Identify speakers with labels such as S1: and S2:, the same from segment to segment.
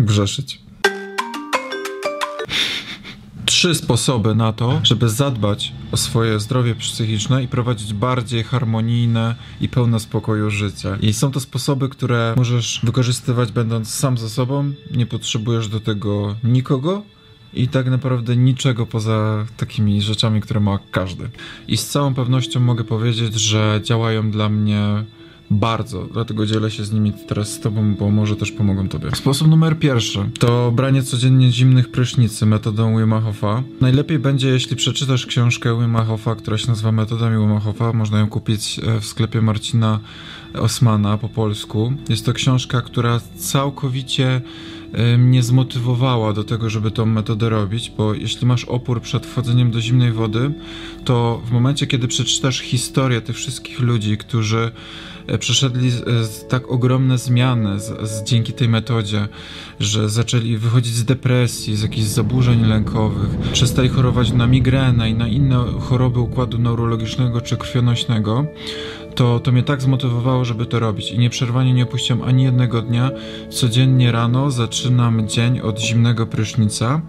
S1: Grzeszyć. Trzy sposoby na to, żeby zadbać o swoje zdrowie psychiczne i prowadzić bardziej harmonijne i pełne spokoju życie. I są to sposoby, które możesz wykorzystywać będąc sam ze sobą, nie potrzebujesz do tego nikogo, i tak naprawdę niczego poza takimi rzeczami, które ma każdy. I z całą pewnością mogę powiedzieć, że działają dla mnie bardzo, dlatego dzielę się z nimi teraz z tobą, bo może też pomogą tobie. Sposób numer pierwszy to branie codziennie zimnych prysznicy metodą Wima Hofa. Najlepiej będzie, jeśli przeczytasz książkę Wima Hofa, która się nazywa Metodami Wima Hofa. Można ją kupić e, w sklepie Marcina Osmana po polsku. Jest to książka, która całkowicie mnie zmotywowała do tego, żeby tą metodę robić, bo jeśli masz opór przed wchodzeniem do zimnej wody, to w momencie, kiedy przeczytasz historię tych wszystkich ludzi, którzy e, przeszedli z tak ogromne zmiany z, z, dzięki tej metodzie, że zaczęli wychodzić z depresji, z jakichś zaburzeń lękowych, przestali chorować na migrenę i na inne choroby układu neurologicznego czy krwionośnego, to, to mnie tak zmotywowało, żeby to robić. I nieprzerwanie nie opuściłem ani jednego dnia. Codziennie rano zaczynam dzień od zimnego prysznica,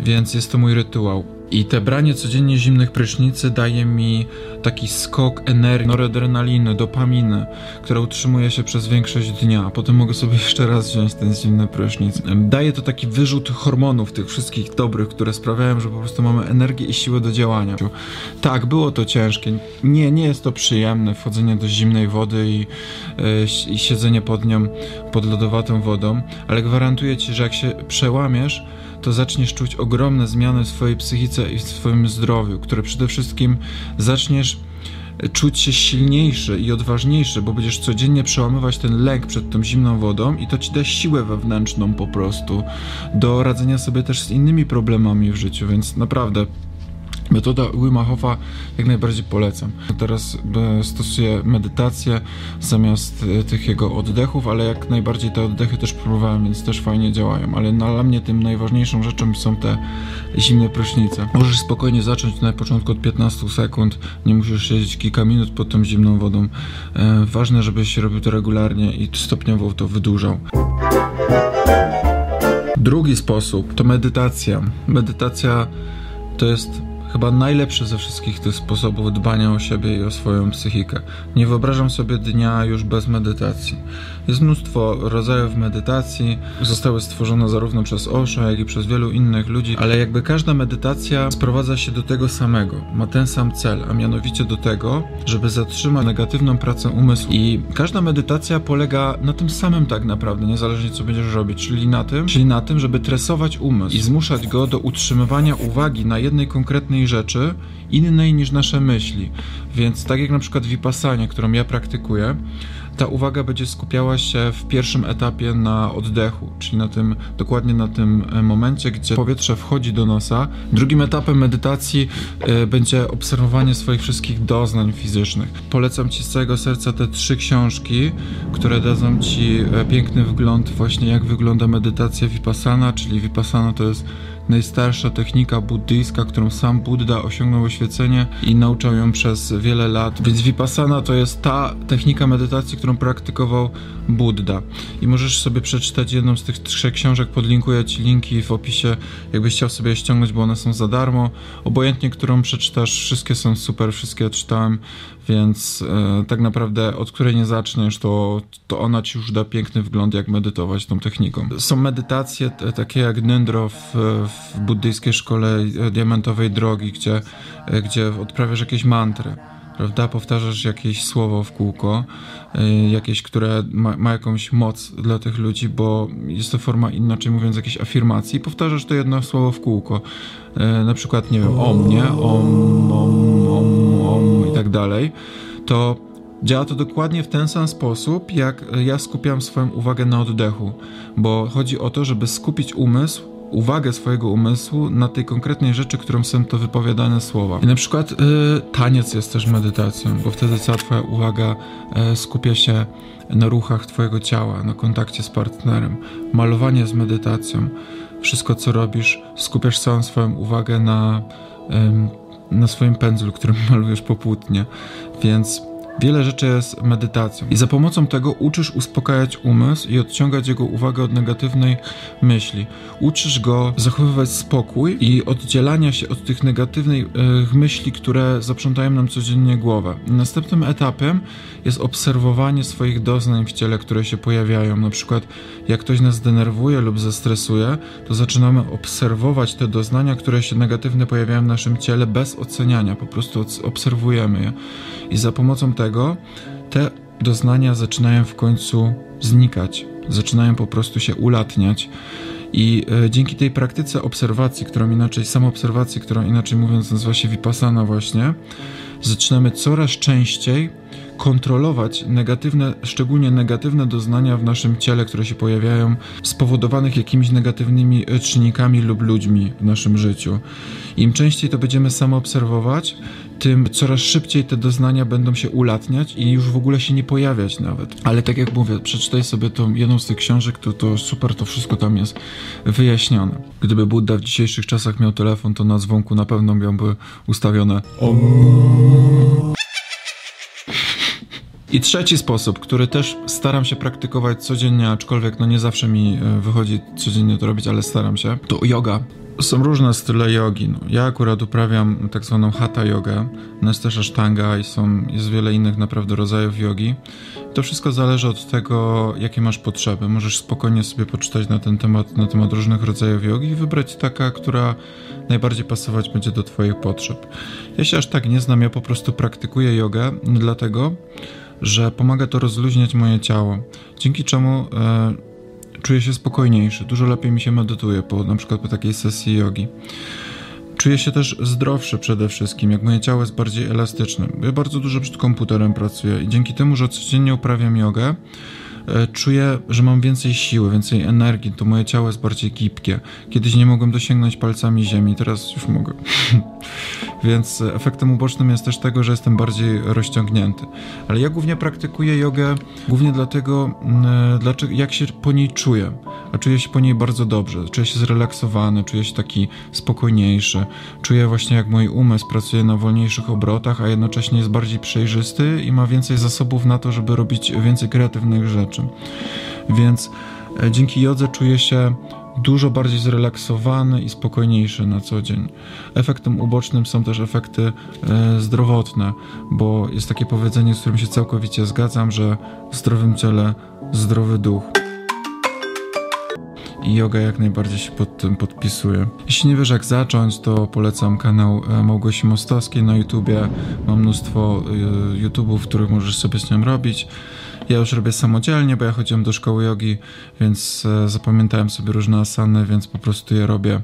S1: więc jest to mój rytuał. I te branie codziennie zimnych prysznicy daje mi taki skok energii, noradrenaliny, dopaminy, która utrzymuje się przez większość dnia. Potem mogę sobie jeszcze raz wziąć ten zimny prysznic. Daje to taki wyrzut hormonów, tych wszystkich dobrych, które sprawiają, że po prostu mamy energię i siłę do działania. Tak, było to ciężkie. Nie, nie jest to przyjemne wchodzenie do zimnej wody i, yy, i siedzenie pod nią, pod lodowatą wodą, ale gwarantuję ci, że jak się przełamiesz, to zaczniesz czuć ogromne zmiany w swojej psychice i w swoim zdrowiu, które przede wszystkim zaczniesz czuć się silniejszy i odważniejszy, bo będziesz codziennie przełamywać ten lęk przed tą zimną wodą i to ci da siłę wewnętrzną po prostu do radzenia sobie też z innymi problemami w życiu, więc naprawdę Metoda Wima jak najbardziej polecam. Teraz e, stosuję medytację zamiast e, tych jego oddechów, ale jak najbardziej te oddechy też próbowałem, więc też fajnie działają. Ale dla mnie tym najważniejszą rzeczą są te zimne prysznice. Możesz spokojnie zacząć na początku od 15 sekund, nie musisz siedzieć kilka minut pod tą zimną wodą. E, ważne, żebyś robił to regularnie i stopniowo to wydłużał. Drugi sposób to medytacja. Medytacja to jest chyba najlepszy ze wszystkich tych sposobów dbania o siebie i o swoją psychikę. Nie wyobrażam sobie dnia już bez medytacji. Jest mnóstwo rodzajów medytacji, zostały stworzone zarówno przez Osho, jak i przez wielu innych ludzi, ale jakby każda medytacja sprowadza się do tego samego, ma ten sam cel, a mianowicie do tego, żeby zatrzymać negatywną pracę umysłu. I każda medytacja polega na tym samym tak naprawdę, niezależnie co będziesz robić, czyli na tym, czyli na tym, żeby tresować umysł i zmuszać go do utrzymywania uwagi na jednej konkretnej rzeczy, innej niż nasze myśli. Więc tak jak na przykład vipassanie, którą ja praktykuję, ta uwaga będzie skupiała się w pierwszym etapie na oddechu, czyli na tym, dokładnie na tym e, momencie, gdzie powietrze wchodzi do nosa. Drugim etapem medytacji y, będzie obserwowanie swoich wszystkich doznań fizycznych. Polecam Ci z całego serca te trzy książki, które dadzą Ci e, piękny wgląd właśnie jak wygląda medytacja vipassana, czyli vipassana to jest najstarsza technika buddyjska, którą sam Buddha osiągnął oświecenie i nauczał ją przez wiele lat. Więc Vipassana to jest ta technika medytacji, którą praktykował Buddha. I możesz sobie przeczytać jedną z tych trzech książek, podlinkuję Ci linki w opisie, jakbyś chciał sobie je ściągnąć, bo one są za darmo. Obojętnie, którą przeczytasz, wszystkie są super, wszystkie czytałem, więc e, tak naprawdę od której nie zaczniesz, to, to ona Ci już da piękny wgląd, jak medytować tą techniką. Są medytacje takie jak Nyndro w, w buddyjskiej szkole diamentowej drogi, gdzie, e, gdzie odprawiasz jakieś mantry prawda? Powtarzasz jakieś słowo w kółko, y, jakieś, które ma, ma, jakąś moc dla tych ludzi, bo jest to forma, inaczej mówiąc, jakiejś afirmacji. Powtarzasz to jedno słowo w kółko. Na przykład, nie wiem, o mnie, om, om, om, om i tak dalej. To Działa to dokładnie w ten sam sposób, jak ja skupiam swoją uwagę na oddechu, bo chodzi o to, żeby skupić umysł uwagę swojego umysłu na tej konkretnej rzeczy, którą są to wypowiadane słowa. I na przykład y, taniec jest też medytacją, bo wtedy cała twoja uwaga y, skupia się na ruchach twojego ciała, na kontakcie z partnerem. Malowanie jest medytacją. Wszystko, co robisz, skupiasz całą swoją uwagę na, y, na swoim pędzlu, którym malujesz popłótnie. Więc Wiele rzeczy jest medytacją i za pomocą tego uczysz uspokajać umysł i odciągać jego uwagę od negatywnej myśli. Uczysz go zachowywać spokój i oddzielania się od tych negatywnych myśli, które zaprzątają nam codziennie głowę. Następnym etapem jest obserwowanie swoich doznań w ciele, które się pojawiają. Na przykład, jak ktoś nas denerwuje lub zestresuje, to zaczynamy obserwować te doznania, które się negatywnie pojawiają w naszym ciele bez oceniania. Po prostu obserwujemy je. I za pomocą tego te doznania zaczynają w końcu znikać, zaczynają po prostu się ulatniać. I e, dzięki tej praktyce obserwacji, którą inaczej, samoobserwacji, którą inaczej mówiąc nazywa się vipassana właśnie, zaczynamy coraz częściej kontrolować negatywne, szczególnie negatywne doznania w naszym ciele, które się pojawiają, spowodowanych jakimiś negatywnymi e, czynnikami lub ludźmi w naszym życiu. Im częściej to będziemy samo obserwować, tym coraz szybciej te doznania będą się ulatniać i już w ogóle się nie pojawiać nawet. Ale tak jak mówię, przeczytaj sobie tą jedną z tych książek, to, to super, to wszystko tam jest wyjaśnione. Gdyby Buddha w dzisiejszych czasach miał telefon, to na dzwonku na pewno miałby ustawione i trzeci sposób, który też staram się praktykować codziennie, aczkolwiek no nie zawsze mi e, wychodzi codziennie to robić, ale staram się, to yoga. Są różne style jogi. No, ja akurat uprawiam tak zwaną hatha jogę, jest też ashtanga i są, jest wiele innych naprawdę rodzajów jogi. To wszystko zależy od tego, jakie masz potrzeby. Możesz spokojnie sobie poczytać na ten temat, na temat różnych rodzajów jogi i wybrać taka, która najbardziej pasować będzie do twoich potrzeb. Ja się aż tak nie znam, ja po prostu praktykuję jogę, dlatego, że pomaga to rozluźniać moje ciało, dzięki czemu e, czuję się spokojniejszy, dużo lepiej mi się medytuje, po, na przykład po takiej sesji jogi. Czuję się też zdrowszy przede wszystkim, jak moje ciało jest bardziej elastyczne. Ja bardzo dużo przed komputerem pracuję i dzięki temu, że codziennie uprawiam jogę, E, czuję, że mam więcej siły, więcej energii, to moje ciało jest bardziej gibkie. Kiedyś nie mogłem dosięgnąć palcami ziemi, teraz już mogę. Więc efektem ubocznym jest też tego, że jestem bardziej rozciągnięty. Ale ja głównie praktykuję jogę głównie dlatego, mm, dlaczego, jak się po niej czuję. A czuję się po niej bardzo dobrze. Czuję się zrelaksowany, czuję się taki spokojniejszy. Czuję właśnie, jak mój umysł pracuje na wolniejszych obrotach, a jednocześnie jest bardziej przejrzysty i ma więcej zasobów na to, żeby robić więcej kreatywnych rzeczy rzeczy. Więc e, dzięki jodze czuję się dużo bardziej zrelaksowany i spokojniejszy na co dzień. Efektem ubocznym są też efekty e, zdrowotne, bo jest takie powiedzenie, z którym się całkowicie zgadzam, że w zdrowym ciele zdrowy duch. I yoga jak najbardziej się pod tym podpisuje. Jeśli nie wiesz jak zacząć, to polecam kanał e, Małgosi Mostowskiej na YouTubie. Mam mnóstwo YouTube'ów, w których możesz sobie z nią robić. Ja już robię samodzielnie, bo ja chodziłem do szkoły jogi, więc e, zapamiętałem sobie różne asany, więc po prostu je robię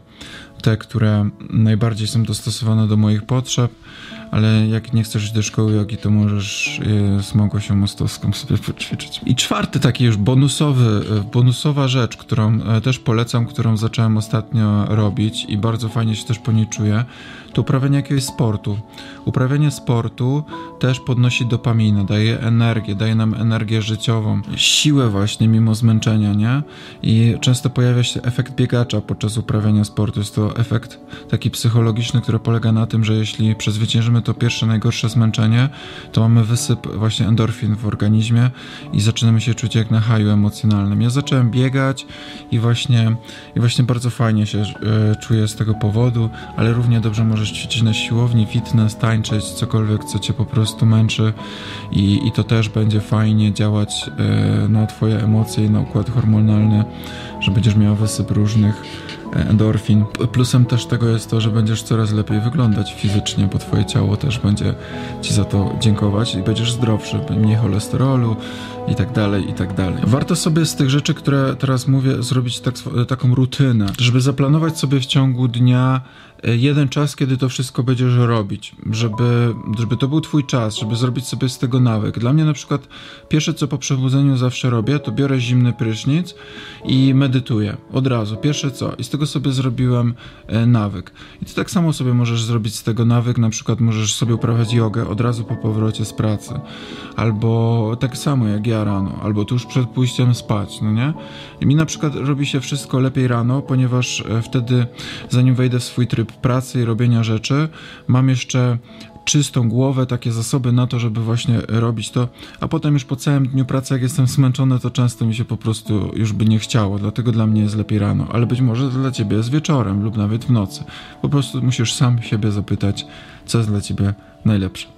S1: te, które najbardziej są dostosowane do moich potrzeb. ale jak nie chcesz iść do szkoły jogi, to możesz e, z Małgosią Mostowską sobie poćwiczyć. I czwarty taki już bonusowy, e, bonusowa rzecz, którą też polecam, którą zacząłem ostatnio robić i bardzo fajnie się też po niej czuję, to uprawianie jakiegoś sportu. Uprawianie sportu też podnosi dopaminę, daje energię, daje nam energię życiową, siłę właśnie mimo zmęczenia, nie? I często pojawia się efekt biegacza podczas uprawiania sportu. Jest to efekt taki psychologiczny, który polega na tym, że jeśli przezwyciężymy to pierwsze najgorsze zmęczenie, to mamy wysyp właśnie endorfin w organizmie i zaczynamy się czuć jak na haju emocjonalnym. Ja zacząłem biegać i właśnie, i właśnie bardzo fajnie się e, czuję z tego powodu, ale równie dobrze możesz ćwiczyć na siłowni, fitness, tańczyć, cokolwiek, co cię po prostu męczy. I, i to też będzie fajnie działać e, na twoje emocje i na układ hormonalny, że będziesz miał wysyp różnych endorfin. Plusem też tego jest to, że będziesz coraz lepiej wyglądać fizycznie, bo twoje ciało też będzie ci za to dziękować i będziesz zdrowszy, mniej cholesterolu i tak dalej, i tak dalej. Warto sobie z tych rzeczy, które teraz mówię, zrobić tak, taką rutynę, żeby zaplanować sobie w ciągu dnia e, jeden czas, kiedy to wszystko będziesz robić, żeby, żeby to był twój czas, żeby zrobić sobie z tego nawyk. Dla mnie na przykład pierwsze, co po przebudzeniu zawsze robię, to biorę zimny prysznic i medytuję od razu. Pierwsze co. I z tego sobie zrobiłem e, nawyk. I ty tak samo sobie możesz zrobić z tego nawyk, na przykład możesz sobie uprawiać jogę od razu po powrocie z pracy. Albo tak samo jak ja rano, albo tuż przed pójściem spać, no nie? I mi na przykład robi się wszystko lepiej rano, ponieważ e, wtedy, zanim wejdę w swój tryb pracy i robienia rzeczy, mam jeszcze czystą głowę, takie zasoby na to, żeby właśnie robić to, a potem już po całym dniu pracy, jak jestem zmęczony, to często mi się po prostu już by nie chciało, dlatego dla mnie jest lepiej rano, ale być może dla ciebie jest wieczorem lub nawet w nocy. Po prostu musisz sam siebie zapytać, co jest dla ciebie najlepsze.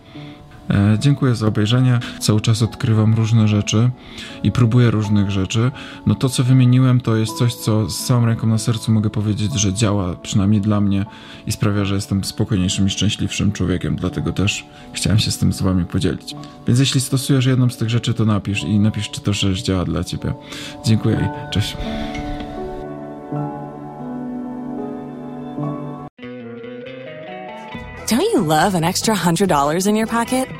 S1: E, dziękuję za obejrzenie. Cały czas odkrywam różne rzeczy i próbuję różnych rzeczy. No to, co wymieniłem, to jest coś, co z całą ręką na sercu mogę powiedzieć, że działa przynajmniej dla mnie i sprawia, że jestem spokojniejszym i szczęśliwszym człowiekiem. Dlatego też chciałem się z tym z wami podzielić. Więc jeśli stosujesz jedną z tych rzeczy, to napisz i napisz, czy to rzecz działa dla ciebie. Dziękuję i cześć.
S2: Don't you love an extra $100 in your pocket?